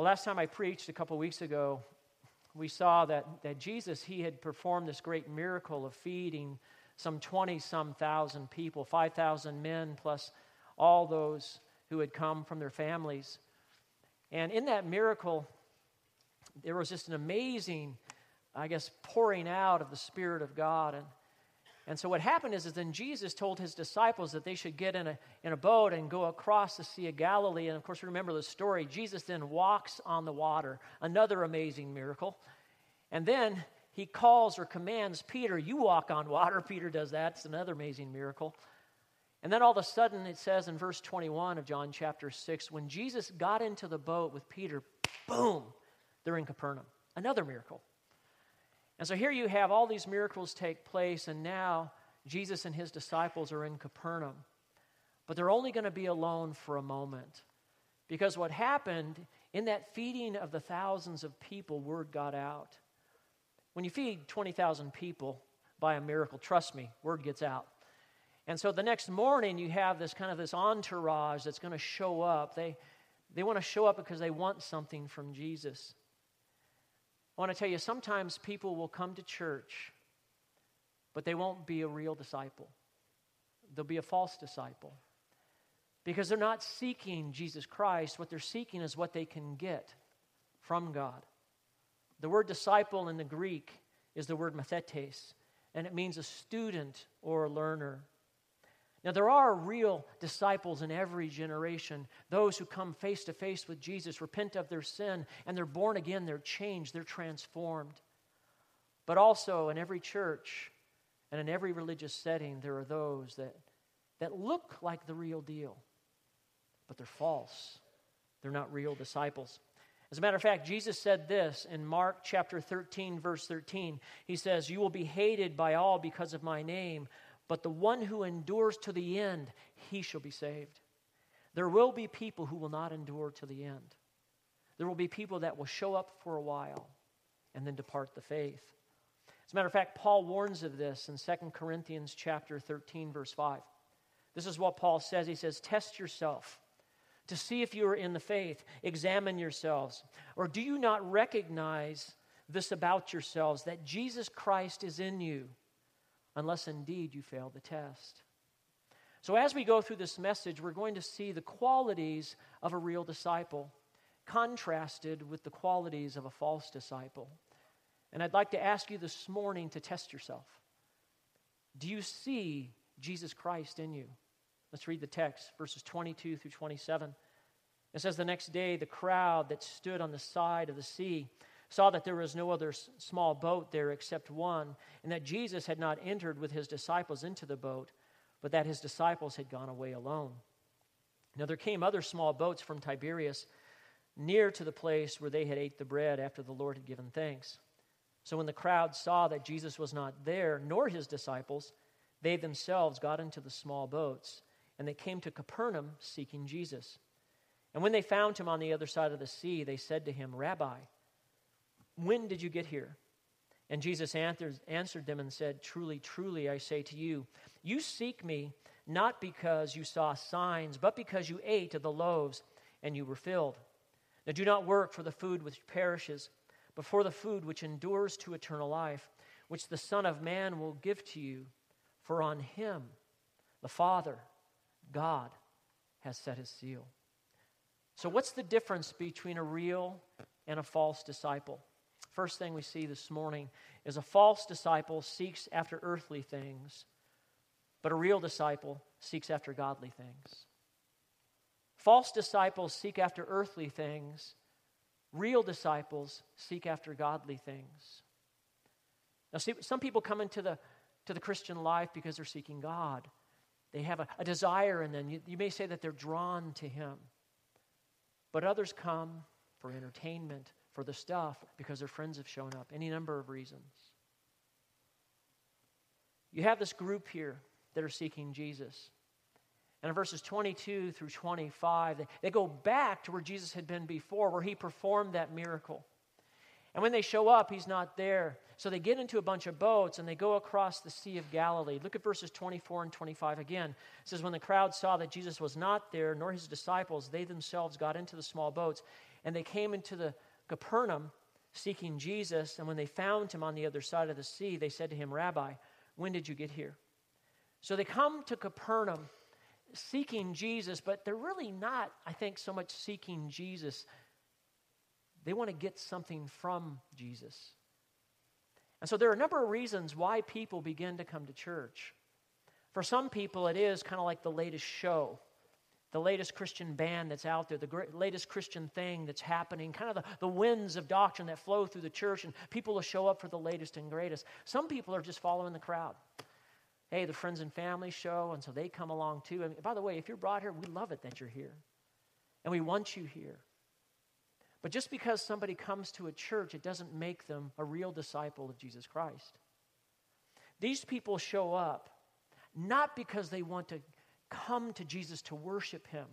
Well, last time I preached a couple weeks ago, we saw that, that Jesus, he had performed this great miracle of feeding some 20 some thousand people, 5,000 men, plus all those who had come from their families. And in that miracle, there was just an amazing, I guess, pouring out of the Spirit of God. And, and so what happened is, is then Jesus told his disciples that they should get in a, in a boat and go across the Sea of Galilee. And of course, remember the story. Jesus then walks on the water, another amazing miracle. And then he calls or commands Peter, You walk on water. Peter does that. It's another amazing miracle. And then all of a sudden, it says in verse 21 of John chapter 6 when Jesus got into the boat with Peter, boom, they're in Capernaum. Another miracle. And so here you have all these miracles take place, and now Jesus and his disciples are in Capernaum. But they're only going to be alone for a moment. Because what happened in that feeding of the thousands of people, word got out. When you feed 20,000 people by a miracle, trust me, word gets out. And so the next morning, you have this kind of this entourage that's going to show up. They, they want to show up because they want something from Jesus. I want to tell you, sometimes people will come to church, but they won't be a real disciple. They'll be a false disciple because they're not seeking Jesus Christ. What they're seeking is what they can get from God. The word disciple in the Greek is the word mathetes, and it means a student or a learner. Now, there are real disciples in every generation, those who come face to face with Jesus, repent of their sin, and they're born again, they're changed, they're transformed. But also in every church and in every religious setting, there are those that, that look like the real deal, but they're false. They're not real disciples. As a matter of fact, Jesus said this in Mark chapter 13, verse 13. He says, You will be hated by all because of my name but the one who endures to the end, he shall be saved. There will be people who will not endure to the end. There will be people that will show up for a while and then depart the faith. As a matter of fact, Paul warns of this in 2 Corinthians chapter 13 verse 5. This is what Paul says. He says, "Test yourself to see if you are in the faith. Examine yourselves. Or do you not recognize this about yourselves that Jesus Christ is in you?" Unless indeed you fail the test. So, as we go through this message, we're going to see the qualities of a real disciple contrasted with the qualities of a false disciple. And I'd like to ask you this morning to test yourself. Do you see Jesus Christ in you? Let's read the text, verses 22 through 27. It says, The next day, the crowd that stood on the side of the sea saw that there was no other small boat there except one, and that Jesus had not entered with his disciples into the boat, but that his disciples had gone away alone. Now there came other small boats from Tiberias near to the place where they had ate the bread after the Lord had given thanks. So when the crowd saw that Jesus was not there, nor his disciples, they themselves got into the small boats, and they came to Capernaum seeking Jesus. And when they found him on the other side of the sea, they said to him, Rabbi, when did you get here? And Jesus answered them and said, Truly, truly, I say to you, you seek me not because you saw signs, but because you ate of the loaves and you were filled. Now do not work for the food which perishes, but for the food which endures to eternal life, which the Son of Man will give to you. For on him the Father, God, has set his seal. So, what's the difference between a real and a false disciple? First thing we see this morning is a false disciple seeks after earthly things, but a real disciple seeks after godly things. False disciples seek after earthly things, real disciples seek after godly things. Now, see, some people come into the, to the Christian life because they're seeking God. They have a, a desire in them. You, you may say that they're drawn to Him. But others come for entertainment, for the stuff because their friends have shown up. Any number of reasons. You have this group here that are seeking Jesus. And in verses 22 through 25, they, they go back to where Jesus had been before, where he performed that miracle. And when they show up, he's not there. So they get into a bunch of boats and they go across the Sea of Galilee. Look at verses 24 and 25 again. It says, When the crowd saw that Jesus was not there, nor his disciples, they themselves got into the small boats, and they came into the Capernaum seeking Jesus. And when they found him on the other side of the sea, they said to him, Rabbi, when did you get here? So they come to Capernaum seeking Jesus, but they're really not, I think, so much seeking Jesus they want to get something from Jesus. And so there are a number of reasons why people begin to come to church. For some people, it is kind of like the latest show, the latest Christian band that's out there, the great, latest Christian thing that's happening, kind of the, the winds of doctrine that flow through the church, and people will show up for the latest and greatest. Some people are just following the crowd. Hey, the friends and family show, and so they come along too. And by the way, if you're brought here, we love it that you're here. And we want you here. But just because somebody comes to a church, it doesn't make them a real disciple of Jesus Christ. These people show up not because they want to come to Jesus to worship him.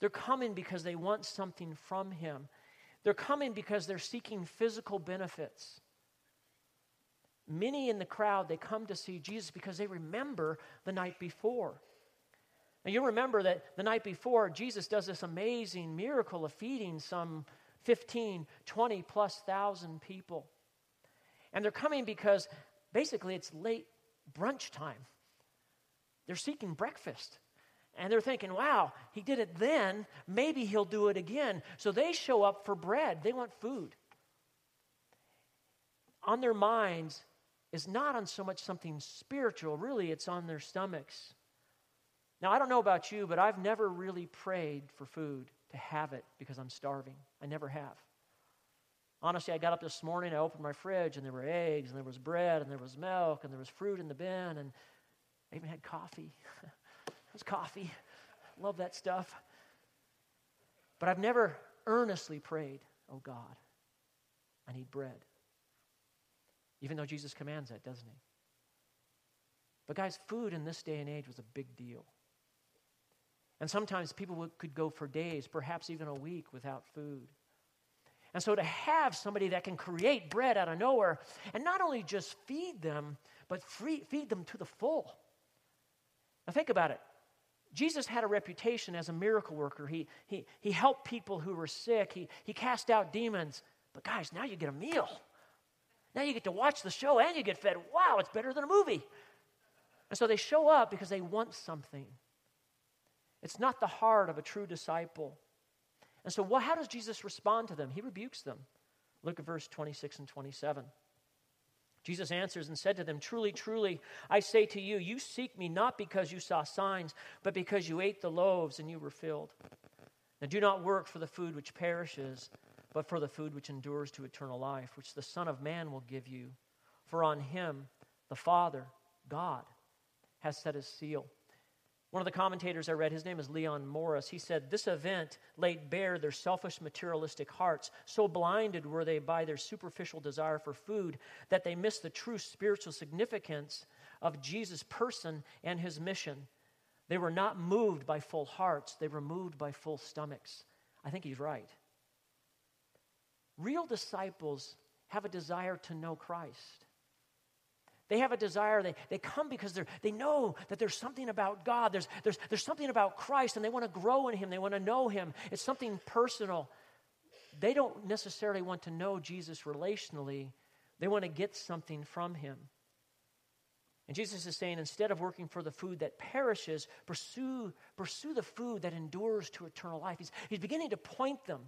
They're coming because they want something from him. They're coming because they're seeking physical benefits. Many in the crowd, they come to see Jesus because they remember the night before. Now, you remember that the night before, Jesus does this amazing miracle of feeding some 15, 20 plus thousand people. And they're coming because basically it's late brunch time. They're seeking breakfast. And they're thinking, wow, he did it then. Maybe he'll do it again. So they show up for bread. They want food. On their minds is not on so much something spiritual, really, it's on their stomachs. Now, I don't know about you, but I've never really prayed for food to have it because I'm starving. I never have. Honestly, I got up this morning, I opened my fridge, and there were eggs, and there was bread, and there was milk, and there was fruit in the bin, and I even had coffee. it was coffee. Love that stuff. But I've never earnestly prayed, oh God, I need bread. Even though Jesus commands that, doesn't he? But, guys, food in this day and age was a big deal. And sometimes people could go for days, perhaps even a week, without food. And so to have somebody that can create bread out of nowhere and not only just feed them, but free, feed them to the full. Now think about it. Jesus had a reputation as a miracle worker. He, he, he helped people who were sick, he, he cast out demons. But guys, now you get a meal. Now you get to watch the show and you get fed. Wow, it's better than a movie. And so they show up because they want something. It's not the heart of a true disciple. And so, what, how does Jesus respond to them? He rebukes them. Look at verse 26 and 27. Jesus answers and said to them, Truly, truly, I say to you, you seek me not because you saw signs, but because you ate the loaves and you were filled. Now, do not work for the food which perishes, but for the food which endures to eternal life, which the Son of Man will give you. For on him, the Father, God, has set his seal. One of the commentators I read, his name is Leon Morris, he said, This event laid bare their selfish, materialistic hearts. So blinded were they by their superficial desire for food that they missed the true spiritual significance of Jesus' person and his mission. They were not moved by full hearts, they were moved by full stomachs. I think he's right. Real disciples have a desire to know Christ. They have a desire. They, they come because they're, they know that there's something about God. There's, there's, there's something about Christ, and they want to grow in Him. They want to know Him. It's something personal. They don't necessarily want to know Jesus relationally, they want to get something from Him. And Jesus is saying, instead of working for the food that perishes, pursue, pursue the food that endures to eternal life. He's, he's beginning to point them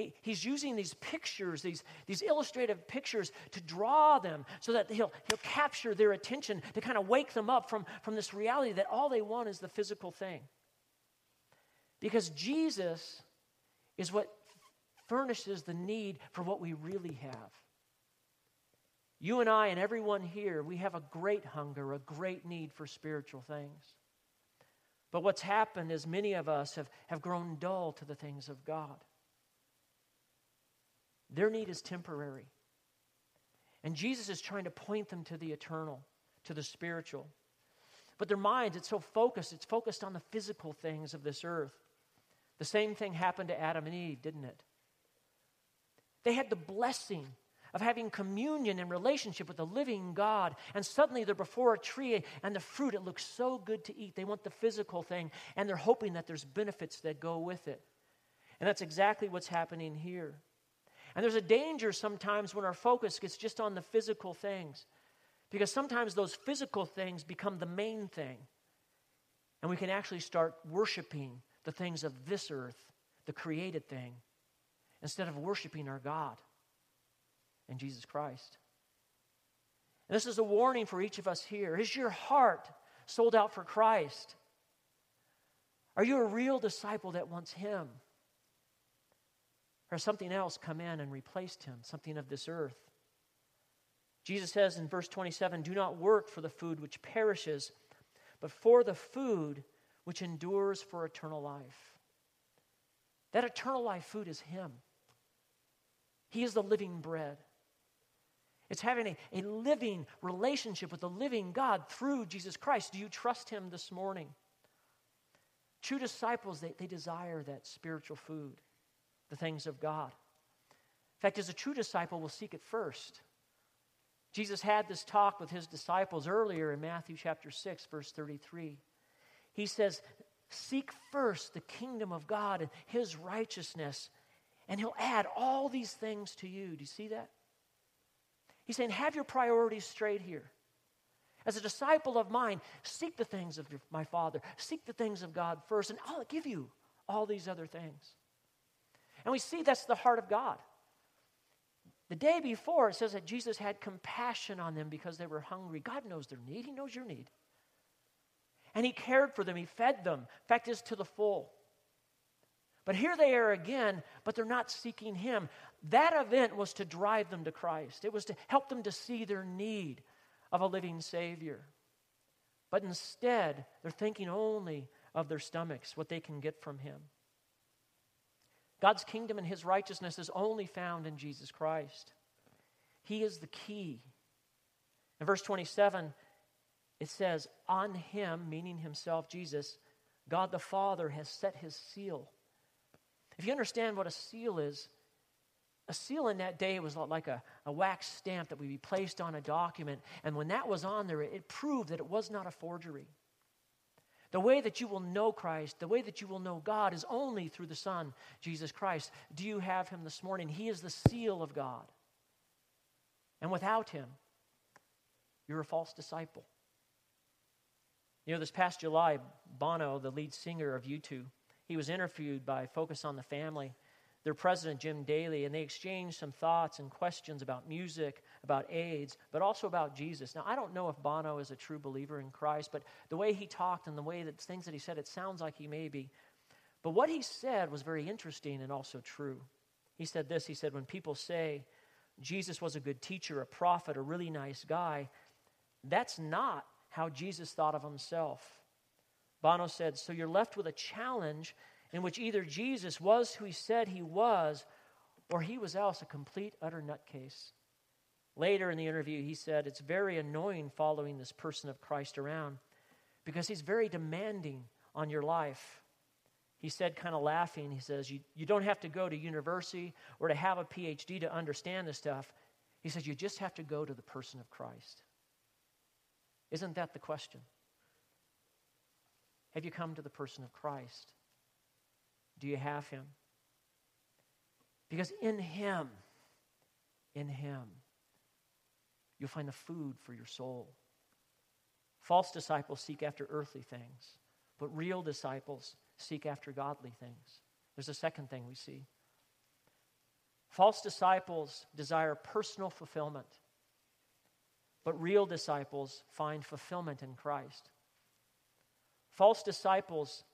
he, he's using these pictures, these, these illustrative pictures, to draw them so that he'll, he'll capture their attention, to kind of wake them up from, from this reality that all they want is the physical thing. Because Jesus is what furnishes the need for what we really have. You and I and everyone here, we have a great hunger, a great need for spiritual things. But what's happened is many of us have, have grown dull to the things of God. Their need is temporary. And Jesus is trying to point them to the eternal, to the spiritual. But their minds, it's so focused, it's focused on the physical things of this earth. The same thing happened to Adam and Eve, didn't it? They had the blessing of having communion and relationship with the living God. And suddenly they're before a tree and the fruit, it looks so good to eat. They want the physical thing and they're hoping that there's benefits that go with it. And that's exactly what's happening here. And there's a danger sometimes when our focus gets just on the physical things. Because sometimes those physical things become the main thing. And we can actually start worshiping the things of this earth, the created thing, instead of worshiping our God and Jesus Christ. And this is a warning for each of us here. Is your heart sold out for Christ? Are you a real disciple that wants Him? Or something else come in and replaced Him, something of this earth? Jesus says in verse 27 Do not work for the food which perishes, but for the food which endures for eternal life. That eternal life food is Him. He is the living bread. It's having a, a living relationship with the living God through Jesus Christ. Do you trust Him this morning? True disciples, they, they desire that spiritual food, the things of God. In fact, as a true disciple, will seek it first. Jesus had this talk with his disciples earlier in Matthew chapter 6, verse 33. He says, Seek first the kingdom of God and his righteousness, and he'll add all these things to you. Do you see that? He's saying, have your priorities straight here. As a disciple of mine, seek the things of my Father, seek the things of God first, and I'll give you all these other things. And we see that's the heart of God. The day before, it says that Jesus had compassion on them because they were hungry. God knows their need, He knows your need. And He cared for them, He fed them. In fact, is to the full. But here they are again, but they're not seeking Him. That event was to drive them to Christ, it was to help them to see their need of a living Savior. But instead, they're thinking only of their stomachs, what they can get from Him. God's kingdom and His righteousness is only found in Jesus Christ. He is the key. In verse 27, it says, On Him, meaning Himself, Jesus, God the Father has set His seal. If you understand what a seal is, a seal in that day was like a, a wax stamp that would be placed on a document. And when that was on there, it proved that it was not a forgery. The way that you will know Christ, the way that you will know God is only through the Son, Jesus Christ. Do you have him this morning? He is the seal of God. And without him, you're a false disciple. You know, this past July, Bono, the lead singer of U2, he was interviewed by Focus on the Family their president, Jim Daly, and they exchanged some thoughts and questions about music, about AIDS, but also about Jesus. Now, I don't know if Bono is a true believer in Christ, but the way he talked and the way that things that he said, it sounds like he may be. But what he said was very interesting and also true. He said this He said, When people say Jesus was a good teacher, a prophet, a really nice guy, that's not how Jesus thought of himself. Bono said, So you're left with a challenge in which either Jesus was who he said he was, or he was else a complete, utter nutcase. Later in the interview, he said, It's very annoying following this person of Christ around because he's very demanding on your life. He said, kind of laughing, he says, you, you don't have to go to university or to have a PhD to understand this stuff. He says, You just have to go to the person of Christ. Isn't that the question? Have you come to the person of Christ? Do you have him? Because in him, in him, you'll find the food for your soul. False disciples seek after earthly things, but real disciples seek after godly things. There's a second thing we see. False disciples desire personal fulfillment, but real disciples find fulfillment in Christ. False disciples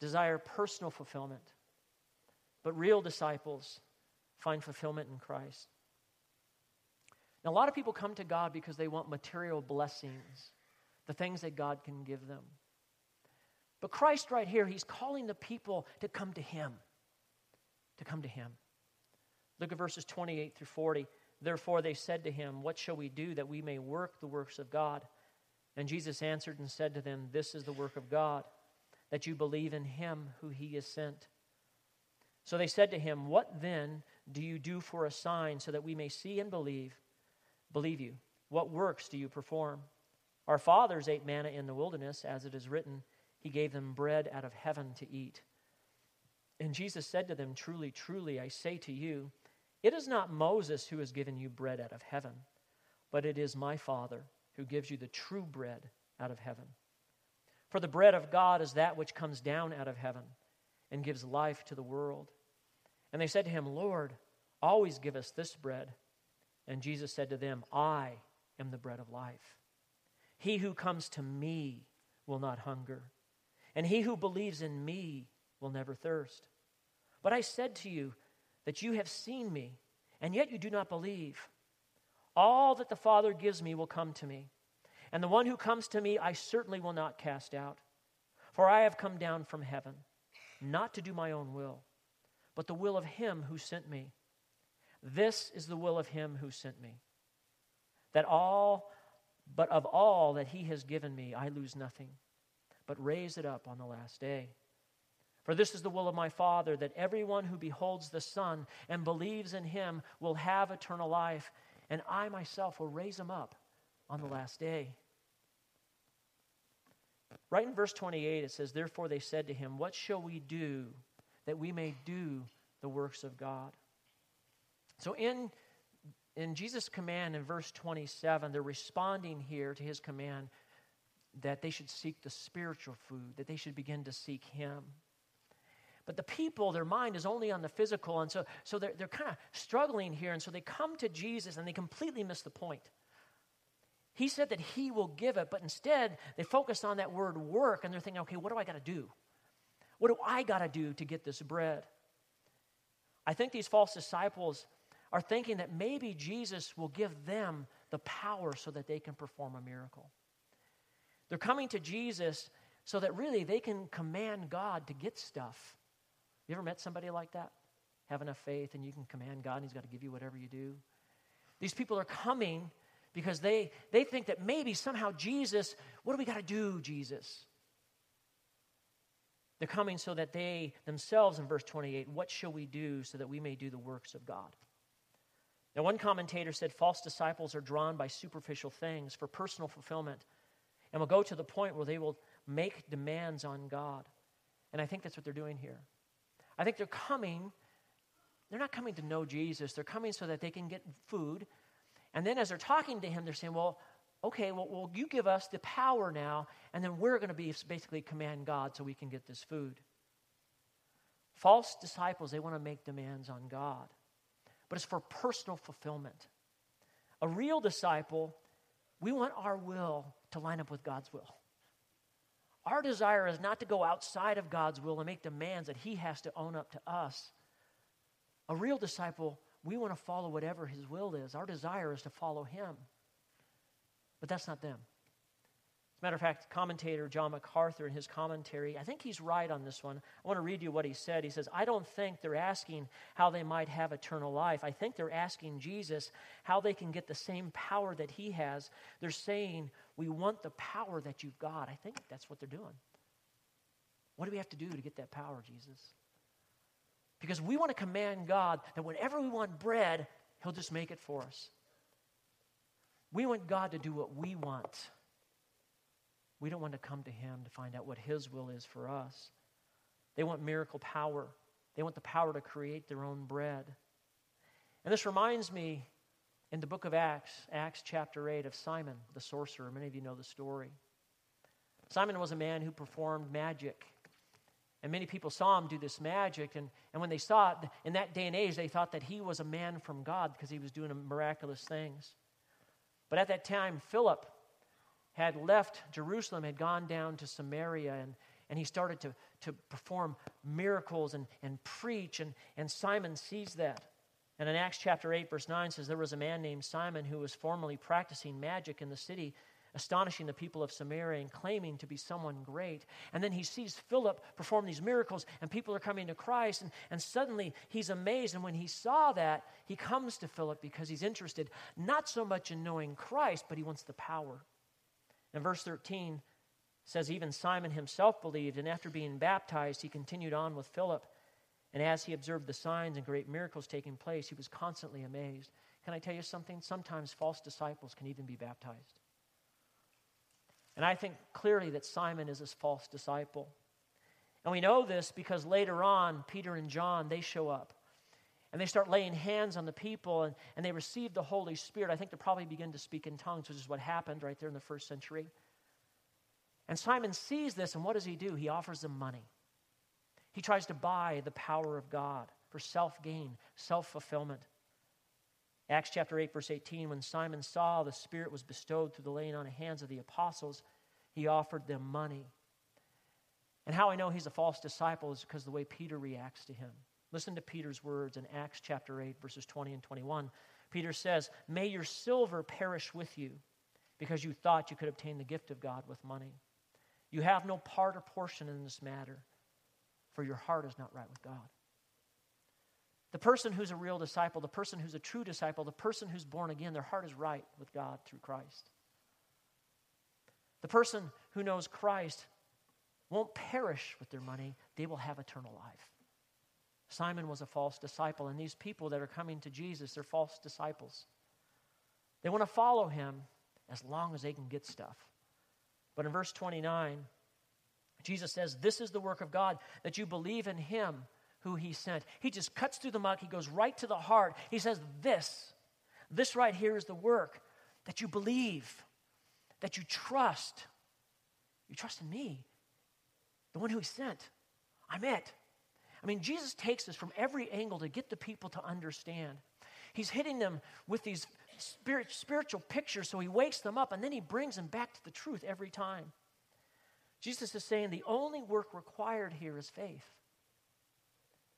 desire personal fulfillment, but real disciples find fulfillment in Christ. A lot of people come to God because they want material blessings, the things that God can give them. But Christ, right here, He's calling the people to come to Him. To come to Him. Look at verses 28 through 40. Therefore, they said to him, What shall we do that we may work the works of God? And Jesus answered and said to them, This is the work of God that you believe in him who he has sent. So they said to him, What then do you do for a sign so that we may see and believe? Believe you. What works do you perform? Our fathers ate manna in the wilderness, as it is written, He gave them bread out of heaven to eat. And Jesus said to them, Truly, truly, I say to you, it is not Moses who has given you bread out of heaven, but it is my Father who gives you the true bread out of heaven. For the bread of God is that which comes down out of heaven and gives life to the world. And they said to him, Lord, always give us this bread. And Jesus said to them, I am the bread of life. He who comes to me will not hunger, and he who believes in me will never thirst. But I said to you that you have seen me, and yet you do not believe. All that the Father gives me will come to me, and the one who comes to me I certainly will not cast out. For I have come down from heaven, not to do my own will, but the will of him who sent me. This is the will of him who sent me. That all, but of all that he has given me, I lose nothing, but raise it up on the last day. For this is the will of my Father, that everyone who beholds the Son and believes in him will have eternal life, and I myself will raise him up on the last day. Right in verse 28, it says, Therefore they said to him, What shall we do that we may do the works of God? So in, in Jesus' command in verse 27, they're responding here to his command that they should seek the spiritual food, that they should begin to seek him. But the people, their mind is only on the physical, and so, so they're, they're kind of struggling here, and so they come to Jesus and they completely miss the point. He said that he will give it, but instead they focus on that word work, and they're thinking, okay, what do I got to do? What do I got to do to get this bread? I think these false disciples are thinking that maybe Jesus will give them the power so that they can perform a miracle. They're coming to Jesus so that really they can command God to get stuff. You ever met somebody like that? Have enough faith and you can command God and He's got to give you whatever you do? These people are coming because they, they think that maybe somehow Jesus, what do we got to do, Jesus? They're coming so that they themselves, in verse 28, what shall we do so that we may do the works of God? Now, one commentator said false disciples are drawn by superficial things for personal fulfillment and will go to the point where they will make demands on God. And I think that's what they're doing here. I think they're coming, they're not coming to know Jesus, they're coming so that they can get food. And then as they're talking to him, they're saying, Well, okay, well, well you give us the power now, and then we're going to be basically command God so we can get this food. False disciples, they want to make demands on God but it's for personal fulfillment. A real disciple, we want our will to line up with God's will. Our desire is not to go outside of God's will and make demands that He has to own up to us. A real disciple, we want to follow whatever His will is. Our desire is to follow Him. But that's not them matter of fact, commentator John MacArthur in his commentary, I think he's right on this one. I want to read you what he said. He says, I don't think they're asking how they might have eternal life. I think they're asking Jesus how they can get the same power that he has. They're saying, We want the power that you've got. I think that's what they're doing. What do we have to do to get that power, Jesus? Because we want to command God that whenever we want bread, He'll just make it for us. We want God to do what we want. We don't want to come to Him to find out what His will is for us. They want miracle power, they want the power to create their own bread. And this reminds me in the book of Acts, Acts chapter 8, of Simon the sorcerer. Many of you know the story. Simon was a man who performed magic. And many people saw him do this magic. And, and when they saw it, in that day and age, they thought that he was a man from God because he was doing miraculous things. But at that time, Philip had left Jerusalem, had gone down to Samaria, and, and he started to, to perform miracles and, and preach. And, and Simon sees that. And in Acts chapter 8, verse 9 says, There was a man named Simon who was formerly practicing magic in the city, astonishing the people of Samaria and claiming to be someone great. And then he sees Philip perform these miracles, and people are coming to Christ, and, and suddenly he's amazed. And when he saw that, he comes to Philip because he's interested not so much in knowing Christ, but he wants the power. And verse 13 says, Even Simon himself believed, and after being baptized, he continued on with Philip. And as he observed the signs and great miracles taking place, he was constantly amazed. Can I tell you something? Sometimes false disciples can even be baptized. And I think clearly that Simon is this false disciple. And we know this because later on, Peter and John, they show up. And they start laying hands on the people and, and they receive the Holy Spirit. I think they probably begin to speak in tongues, which is what happened right there in the first century. And Simon sees this, and what does he do? He offers them money. He tries to buy the power of God for self gain, self fulfillment. Acts chapter 8, verse 18 when Simon saw the Spirit was bestowed through the laying on of hands of the apostles, he offered them money. And how I know he's a false disciple is because the way Peter reacts to him. Listen to Peter's words in Acts chapter 8, verses 20 and 21. Peter says, May your silver perish with you, because you thought you could obtain the gift of God with money. You have no part or portion in this matter, for your heart is not right with God. The person who's a real disciple, the person who's a true disciple, the person who's born again, their heart is right with God through Christ. The person who knows Christ won't perish with their money, they will have eternal life. Simon was a false disciple, and these people that are coming to Jesus, they're false disciples. They want to follow him as long as they can get stuff. But in verse 29, Jesus says, This is the work of God, that you believe in him who he sent. He just cuts through the muck, he goes right to the heart. He says, This, this right here is the work that you believe, that you trust. You trust in me, the one who he sent. I'm it. I mean, Jesus takes this from every angle to get the people to understand. He's hitting them with these spirit, spiritual pictures, so he wakes them up and then he brings them back to the truth every time. Jesus is saying the only work required here is faith.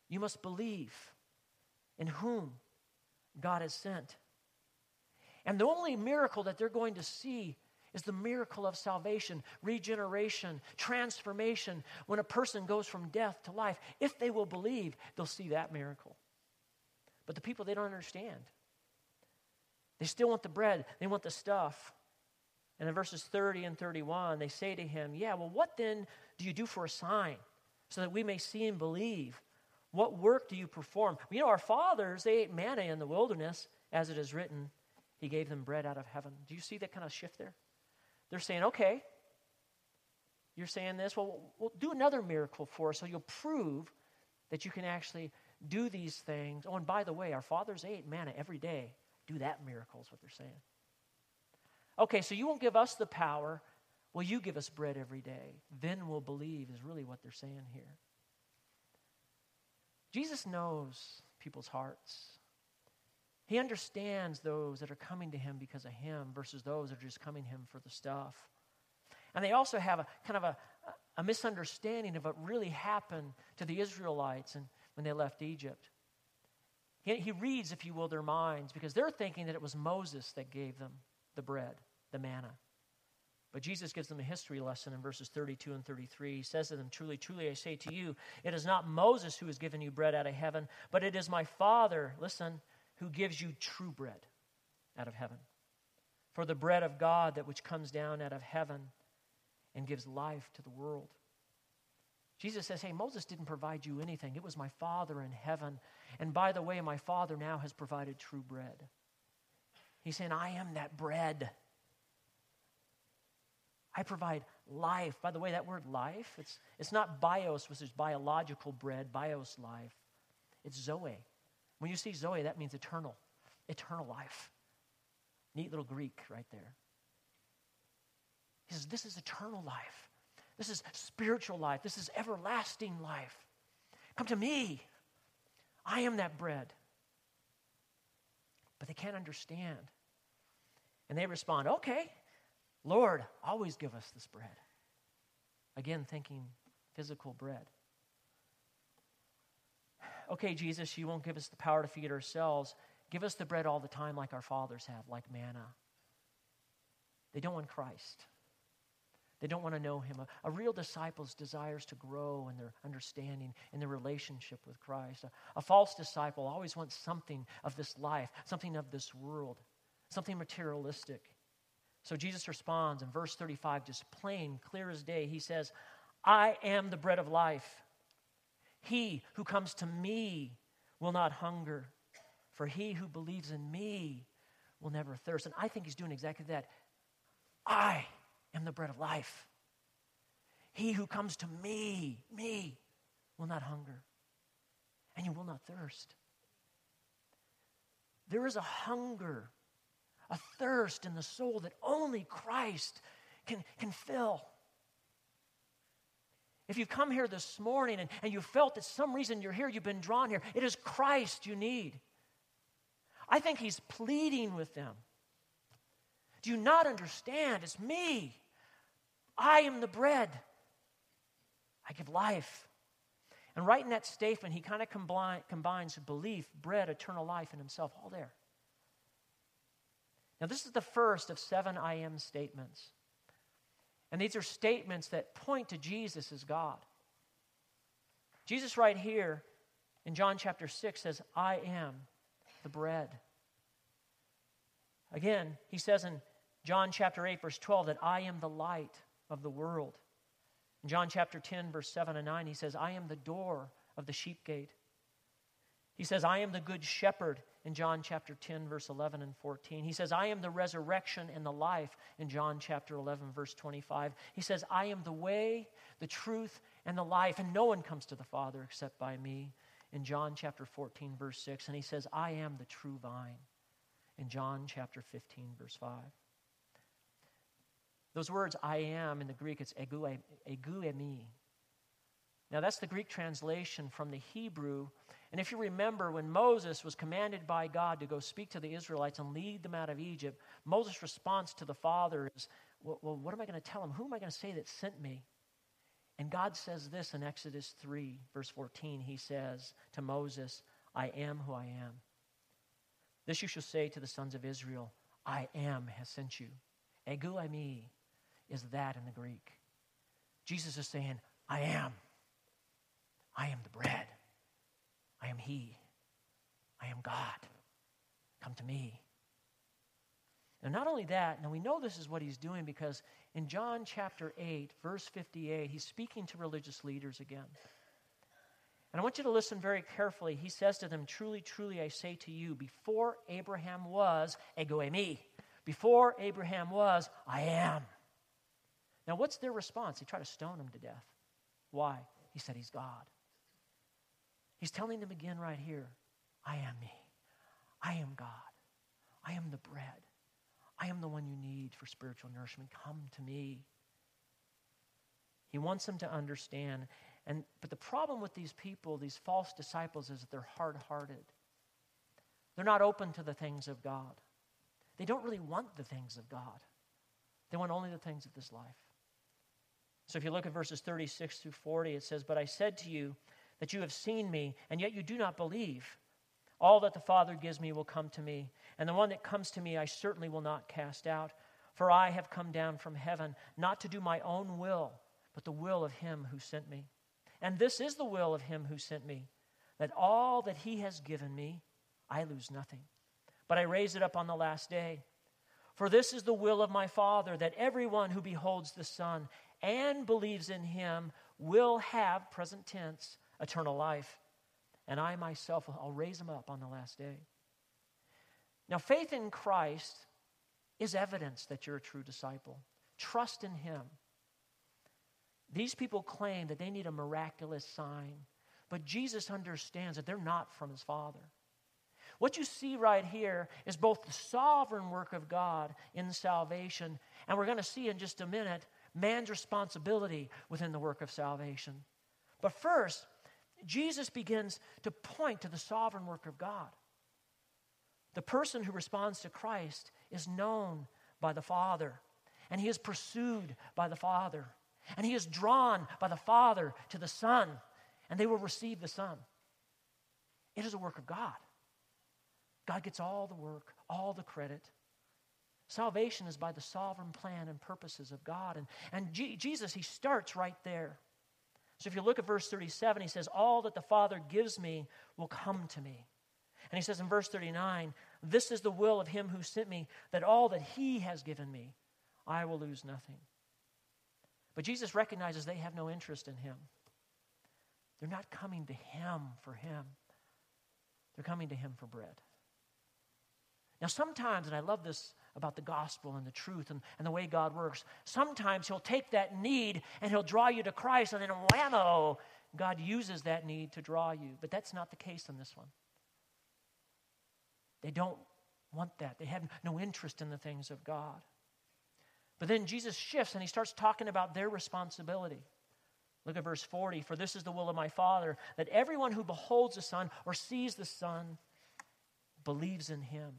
You must believe in whom God has sent. And the only miracle that they're going to see is the miracle of salvation, regeneration, transformation. When a person goes from death to life, if they will believe, they'll see that miracle. But the people, they don't understand. They still want the bread, they want the stuff. And in verses 30 and 31, they say to him, Yeah, well, what then do you do for a sign so that we may see and believe? What work do you perform? You know, our fathers, they ate manna in the wilderness, as it is written, He gave them bread out of heaven. Do you see that kind of shift there? They're saying, Okay, you're saying this. Well, we'll do another miracle for us so you'll prove that you can actually do these things. Oh, and by the way, our fathers ate manna every day. Do that miracle, is what they're saying. Okay, so you won't give us the power. Will you give us bread every day? Then we'll believe, is really what they're saying here. Jesus knows people's hearts. He understands those that are coming to him because of him versus those that are just coming to him for the stuff. And they also have a kind of a, a misunderstanding of what really happened to the Israelites and when they left Egypt. He, he reads, if you will, their minds because they're thinking that it was Moses that gave them the bread, the manna. But Jesus gives them a history lesson in verses 32 and 33. He says to them, Truly, truly, I say to you, it is not Moses who has given you bread out of heaven, but it is my Father, listen, who gives you true bread out of heaven. For the bread of God, that which comes down out of heaven and gives life to the world. Jesus says, Hey, Moses didn't provide you anything. It was my Father in heaven. And by the way, my Father now has provided true bread. He's saying, I am that bread. I provide life. By the way, that word life, it's, it's not bios, which is biological bread, bios life. It's zoe. When you see zoe, that means eternal, eternal life. Neat little Greek right there. He says, This is eternal life. This is spiritual life. This is everlasting life. Come to me. I am that bread. But they can't understand. And they respond, Okay, Lord, always give us this bread. Again, thinking physical bread. Okay, Jesus, you won't give us the power to feed ourselves. Give us the bread all the time, like our fathers have, like manna. They don't want Christ. They don't want to know him. A, a, real disciple's desires to grow in their understanding, in their relationship with Christ. A, a false disciple always wants something of this life, something of this world, something materialistic. So Jesus responds in verse 35, just plain, clear as day. He says, I am the bread of life. He who comes to me will not hunger, for he who believes in me will never thirst. And I think he's doing exactly that. I am the bread of life. He who comes to me, me, will not hunger, and you will not thirst. There is a hunger, a thirst in the soul that only Christ can, can fill. If you've come here this morning and, and you felt that some reason you're here, you've been drawn here, it is Christ you need. I think he's pleading with them. Do you not understand? It's me. I am the bread. I give life. And right in that statement, he kind of combine, combines belief, bread, eternal life, and himself, all there. Now, this is the first of seven I am statements. And these are statements that point to Jesus as God. Jesus, right here in John chapter 6, says, I am the bread. Again, he says in John chapter 8, verse 12, that I am the light of the world. In John chapter 10, verse 7 and 9, he says, I am the door of the sheep gate. He says, I am the good shepherd in John chapter 10, verse 11 and 14. He says, I am the resurrection and the life in John chapter 11, verse 25. He says, I am the way, the truth, and the life, and no one comes to the Father except by me in John chapter 14, verse 6. And he says, I am the true vine in John chapter 15, verse 5. Those words, I am, in the Greek, it's ego eimi. Now, that's the Greek translation from the Hebrew and if you remember, when Moses was commanded by God to go speak to the Israelites and lead them out of Egypt, Moses' response to the Father is, Well, well what am I going to tell them? Who am I going to say that sent me? And God says this in Exodus 3, verse 14. He says to Moses, I am who I am. This you shall say to the sons of Israel, I am has sent you. Ego eimi is that in the Greek. Jesus is saying, I am. I am the bread. I am He. I am God. Come to me. And not only that, now we know this is what he's doing because in John chapter 8, verse 58, he's speaking to religious leaders again. And I want you to listen very carefully. He says to them, Truly, truly, I say to you, before Abraham was, ego eimi. Before Abraham was, I am. Now, what's their response? They try to stone him to death. Why? He said he's God. He's telling them again right here I am me. I am God. I am the bread. I am the one you need for spiritual nourishment. Come to me. He wants them to understand. And, but the problem with these people, these false disciples, is that they're hard hearted. They're not open to the things of God. They don't really want the things of God, they want only the things of this life. So if you look at verses 36 through 40, it says, But I said to you, that you have seen me, and yet you do not believe. All that the Father gives me will come to me, and the one that comes to me I certainly will not cast out. For I have come down from heaven, not to do my own will, but the will of him who sent me. And this is the will of him who sent me, that all that he has given me, I lose nothing, but I raise it up on the last day. For this is the will of my Father, that everyone who beholds the Son and believes in him will have, present tense, eternal life. And I myself, I'll raise them up on the last day. Now, faith in Christ is evidence that you're a true disciple. Trust in Him. These people claim that they need a miraculous sign, but Jesus understands that they're not from His Father. What you see right here is both the sovereign work of God in salvation, and we're going to see in just a minute man's responsibility within the work of salvation. But first, Jesus begins to point to the sovereign work of God. The person who responds to Christ is known by the Father, and he is pursued by the Father, and he is drawn by the Father to the Son, and they will receive the Son. It is a work of God. God gets all the work, all the credit. Salvation is by the sovereign plan and purposes of God. And, and G- Jesus, he starts right there. So if you look at verse 37, he says, All that the Father gives me will come to me. And he says in verse 39, This is the will of him who sent me, that all that he has given me, I will lose nothing. But Jesus recognizes they have no interest in him. They're not coming to Him for Him, they're coming to Him for bread. Now, sometimes, and I love this about the gospel and the truth and, and the way God works, sometimes He'll take that need and He'll draw you to Christ, and then whammo, God uses that need to draw you. But that's not the case in this one. They don't want that, they have no interest in the things of God. But then Jesus shifts and he starts talking about their responsibility. Look at verse 40. For this is the will of my Father, that everyone who beholds the Son or sees the Son believes in him,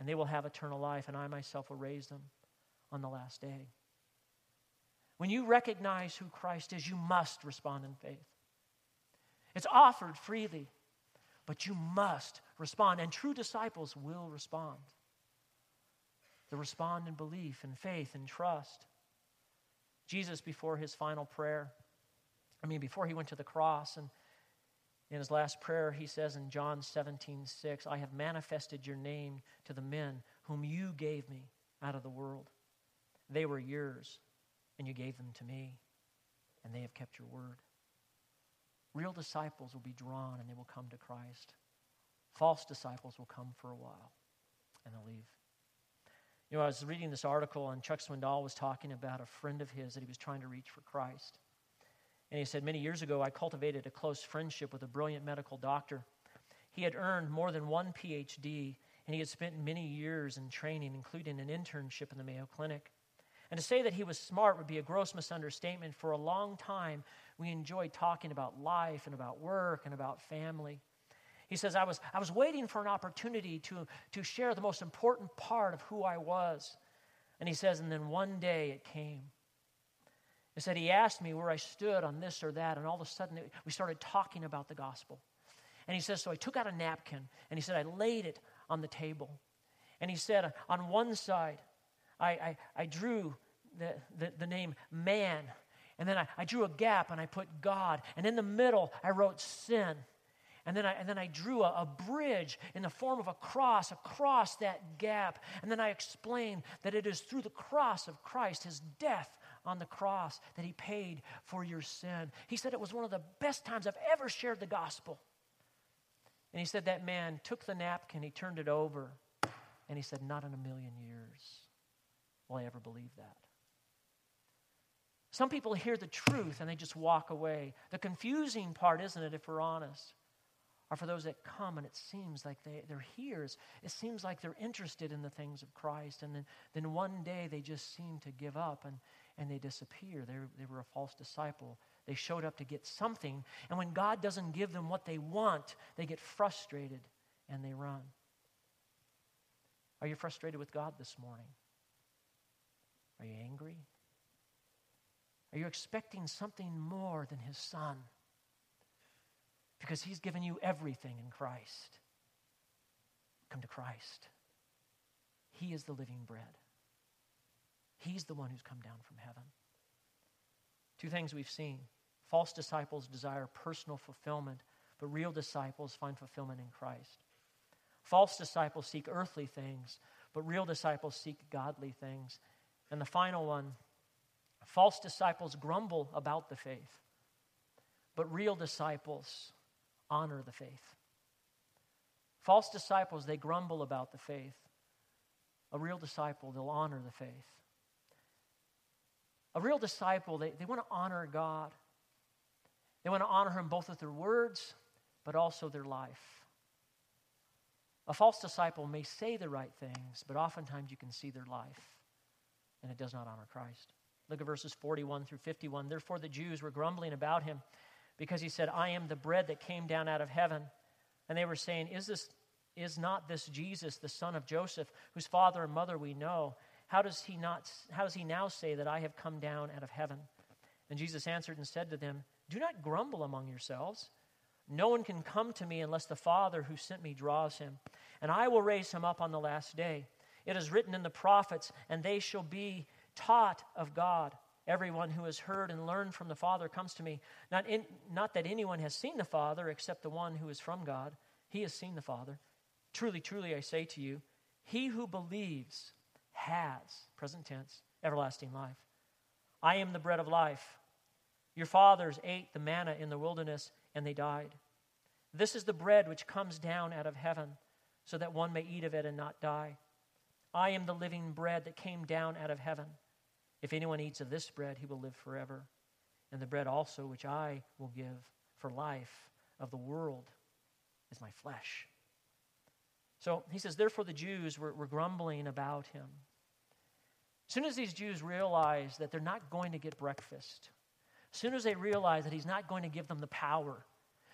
and they will have eternal life, and I myself will raise them on the last day. When you recognize who Christ is, you must respond in faith. It's offered freely, but you must respond, and true disciples will respond. They respond in belief and faith and trust. Jesus, before his final prayer, I mean, before he went to the cross, and in his last prayer, he says in John 17, 6, I have manifested your name to the men whom you gave me out of the world. They were yours, and you gave them to me, and they have kept your word. Real disciples will be drawn and they will come to Christ. False disciples will come for a while and they'll leave. You know, I was reading this article, and Chuck Swindoll was talking about a friend of his that he was trying to reach for Christ. And he said, Many years ago, I cultivated a close friendship with a brilliant medical doctor. He had earned more than one PhD, and he had spent many years in training, including an internship in the Mayo Clinic. And to say that he was smart would be a gross misunderstatement. For a long time, we enjoyed talking about life and about work and about family. He says, I was, I was waiting for an opportunity to, to share the most important part of who I was. And he says, and then one day it came. He said, he asked me where I stood on this or that, and all of a sudden we started talking about the gospel. And he says, so I took out a napkin, and he said, I laid it on the table. And he said, on one side, I, I, I drew the, the, the, name man, and then I, I drew a gap and I put God, and in the middle I wrote sin. And then I, and then I drew a, a, bridge in the form of a cross across that gap. And then I explained that it is through the cross of Christ, his death on the cross, that he paid for your sin. He said it was one of the best times I've ever shared the gospel. And he said that man took the napkin, he turned it over, and he said, Not in a million years will I ever believe that. Some people hear the truth and they just walk away. The confusing part, isn't it, if we're honest? are for those that come and it seems like they, they're here. It seems like they're interested in the things of Christ. And then, then one day they just seem to give up and, and they disappear. They, they were a false disciple. They showed up to get something. And when God doesn't give them what they want, they get frustrated and they run. Are you frustrated with God this morning? Are you angry? Are you expecting something more than His Son? because He's given you everything in Christ. Come to Christ. He is the living bread. He's the one who's come down from heaven. Two things we've seen false disciples desire personal fulfillment, but real disciples find fulfillment in Christ. False disciples seek earthly things, but real disciples seek godly things. And the final one false disciples grumble about the faith, but real disciples honor the faith. False disciples, they grumble about the faith. A real disciple, they'll honor the faith. A real disciple, they, they want to honor God. They want to honor Him both with their words, but also their life. A false disciple may say the right things, but oftentimes you can see their life, and it does not honor Christ. Look at verses 41 through 51. Therefore, the Jews were grumbling about him because he said, I am the bread that came down out of heaven. And they were saying, Is this is not this Jesus, the son of Joseph, whose father and mother we know? How does he not how does he now say that I have come down out of heaven? And Jesus answered and said to them, Do not grumble among yourselves. No one can come to me unless the Father who sent me draws him, and I will raise him up on the last day. It is written in the prophets, and they shall be taught of God. Everyone who has heard and learned from the Father comes to me. Not, in, not that anyone has seen the Father except the one who is from God. He has seen the Father. Truly, truly, I say to you, he who believes has, present tense, everlasting life. I am the bread of life. Your fathers ate the manna in the wilderness, and they died. This is the bread which comes down out of heaven, so that one may eat of it and not die. I am the living bread that came down out of heaven. If anyone eats of this bread, he will live forever. And the bread also which I will give for life of the world is my flesh. So he says, therefore the Jews were, were grumbling about him. As soon as these Jews realize that they're not going to get breakfast, as soon as they realize that he's not going to give them the power,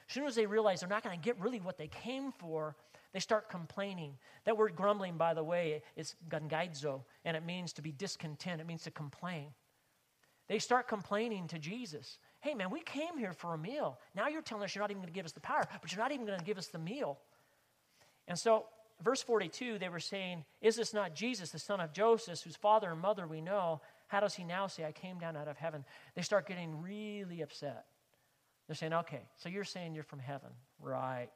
as soon as they realize they're not going to get really what they came for, they start complaining. That word grumbling, by the way, is gangaizo, and it means to be discontent. It means to complain. They start complaining to Jesus. Hey, man, we came here for a meal. Now you're telling us you're not even going to give us the power, but you're not even going to give us the meal. And so, verse 42, they were saying, Is this not Jesus, the son of Joseph, whose father and mother we know? How does he now say, I came down out of heaven? They start getting really upset. They're saying, Okay, so you're saying you're from heaven. Right.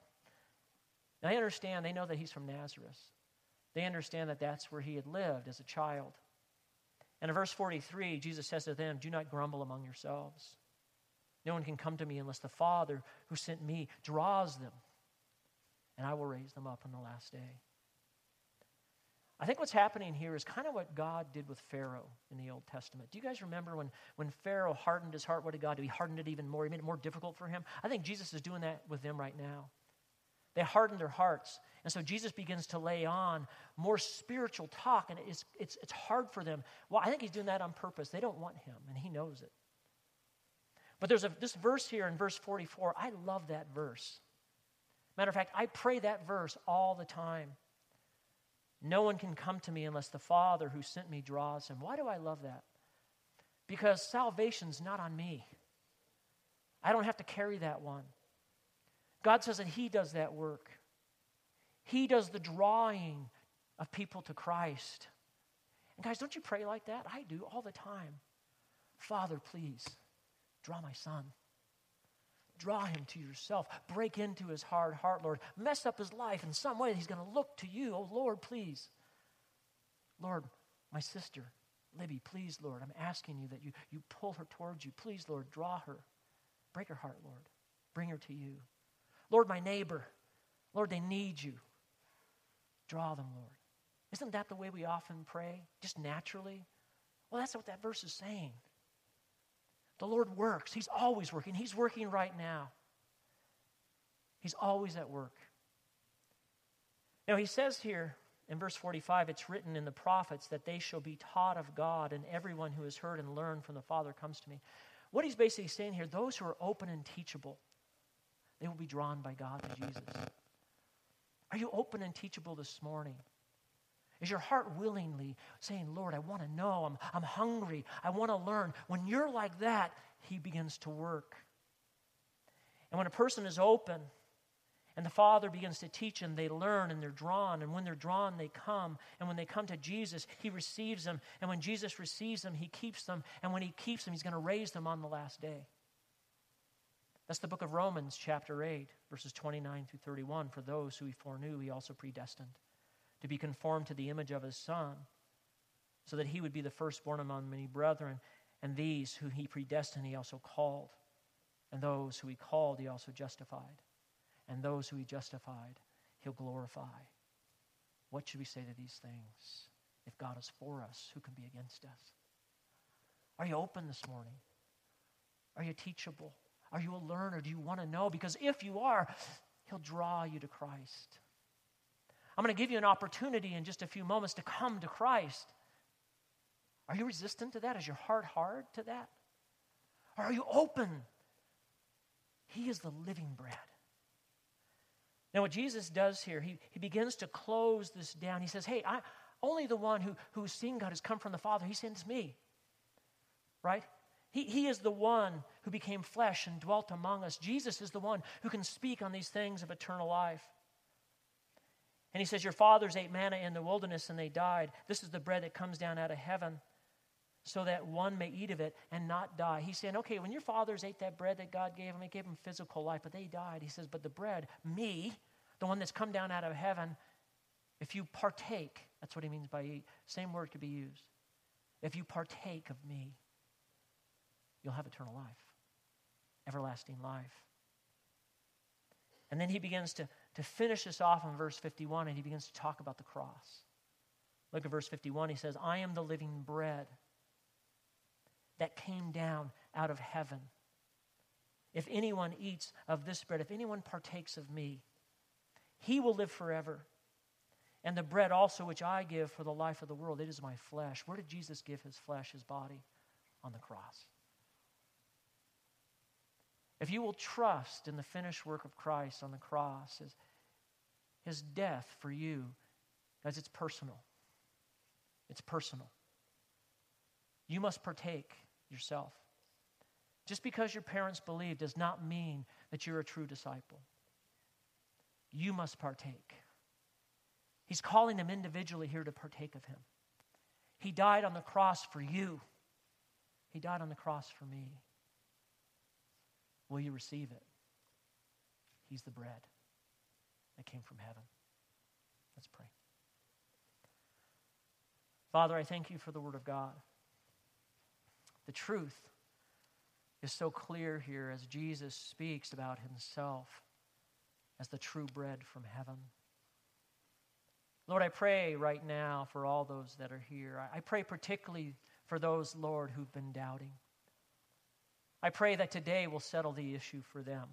Now, they understand, they know that he's from Nazareth. They understand that that's where he had lived as a child. And in verse 43, Jesus says to them, Do not grumble among yourselves. No one can come to me unless the Father who sent me draws them, and I will raise them up on the last day. I think what's happening here is kind of what God did with Pharaoh in the Old Testament. Do you guys remember when, when Pharaoh hardened his heart? What did God do? He hardened it even more. He made it more difficult for him. I think Jesus is doing that with them right now. They hardened their hearts. And so Jesus begins to lay on more spiritual talk, and it's, it's, it's hard for them. Well, I think he's doing that on purpose. They don't want him, and he knows it. But there's a, this verse here in verse 44. I love that verse. Matter of fact, I pray that verse all the time. No one can come to me unless the Father who sent me draws him. Why do I love that? Because salvation's not on me. I don't have to carry that one. God says that He does that work. He does the drawing of people to Christ. And guys, don't you pray like that? I do all the time. Father, please, draw my son. Draw him to yourself. Break into his hard heart, Lord. Mess up his life in some way. He's going to look to you. Oh, Lord, please. Lord, my sister, Libby, please, Lord, I'm asking you that you, you pull her towards you. Please, Lord, draw her. Break her heart, Lord. Bring her to you. Lord, my neighbor. Lord, they need you. Draw them, Lord. Isn't that the way we often pray? Just naturally? Well, that's what that verse is saying. The Lord works. He's always working. He's working right now. He's always at work. Now, he says here in verse 45 it's written in the prophets that they shall be taught of God, and everyone who has heard and learned from the Father comes to me. What he's basically saying here those who are open and teachable, they will be drawn by God to Jesus. Are you open and teachable this morning? Is your heart willingly saying, Lord, I want to know, I'm, I'm hungry, I want to learn? When you're like that, He begins to work. And when a person is open and the Father begins to teach them, they learn and they're drawn. And when they're drawn, they come. And when they come to Jesus, He receives them. And when Jesus receives them, He keeps them. And when He keeps them, He's going to raise them on the last day. That's the book of Romans, chapter 8, verses 29 through 31. For those who he foreknew, he also predestined to be conformed to the image of his Son, so that he would be the firstborn among many brethren. And these who he predestined, he also called. And those who he called, he also justified. And those who he justified, he'll glorify. What should we say to these things? If God is for us, who can be against us? Are you open this morning? Are you teachable? Are you a learner? Do you want to know? Because if you are, He'll draw you to Christ. I'm going to give you an opportunity in just a few moments to come to Christ. Are you resistant to that? Is your heart hard to that? Or are you open? He is the living bread. Now, what Jesus does here, he, he begins to close this down. He says, Hey, I, only the one who, who's seen God has come from the Father. He sends me. Right? He, he is the one who became flesh and dwelt among us. Jesus is the one who can speak on these things of eternal life. And he says, Your fathers ate manna in the wilderness and they died. This is the bread that comes down out of heaven so that one may eat of it and not die. He's saying, okay, when your fathers ate that bread that God gave them, it gave them physical life, but they died. He says, but the bread, me, the one that's come down out of heaven, if you partake, that's what he means by eat. Same word could be used. If you partake of me, you'll have eternal life. everlasting life. And then he begins to, to finish this off in verse 51 and he begins to talk about the cross. Look at verse 51. He says, I am the living bread that came down out of heaven. If anyone eats of this bread, if anyone partakes of me, he will live forever. And the bread also which I give for the life of the world, it is my flesh. Where did Jesus give his flesh, his body? On the cross. If you will trust in the finished work of Christ on the cross, his, his death for you, as it's personal. It's personal. You must partake yourself. Just because your parents believe does not mean that you're a true disciple. You must partake. He's calling them individually here to partake of him. He died on the cross for you, He died on the cross for me. Will you receive it? He's the bread that came from heaven. Let's pray. Father, I thank you for the Word of God. The truth is so clear here as Jesus speaks about himself as the true bread from heaven. Lord, I pray right now for all those that are here. I pray particularly for those, Lord, who've been doubting. I pray that today will settle the issue for them.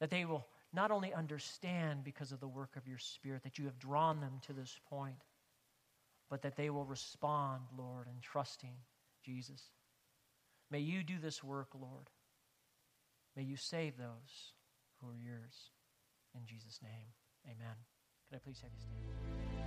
That they will not only understand because of the work of your Spirit, that you have drawn them to this point, but that they will respond, Lord, in trusting Jesus. May you do this work, Lord. May you save those who are yours. In Jesus' name, amen. Could I please have you stand?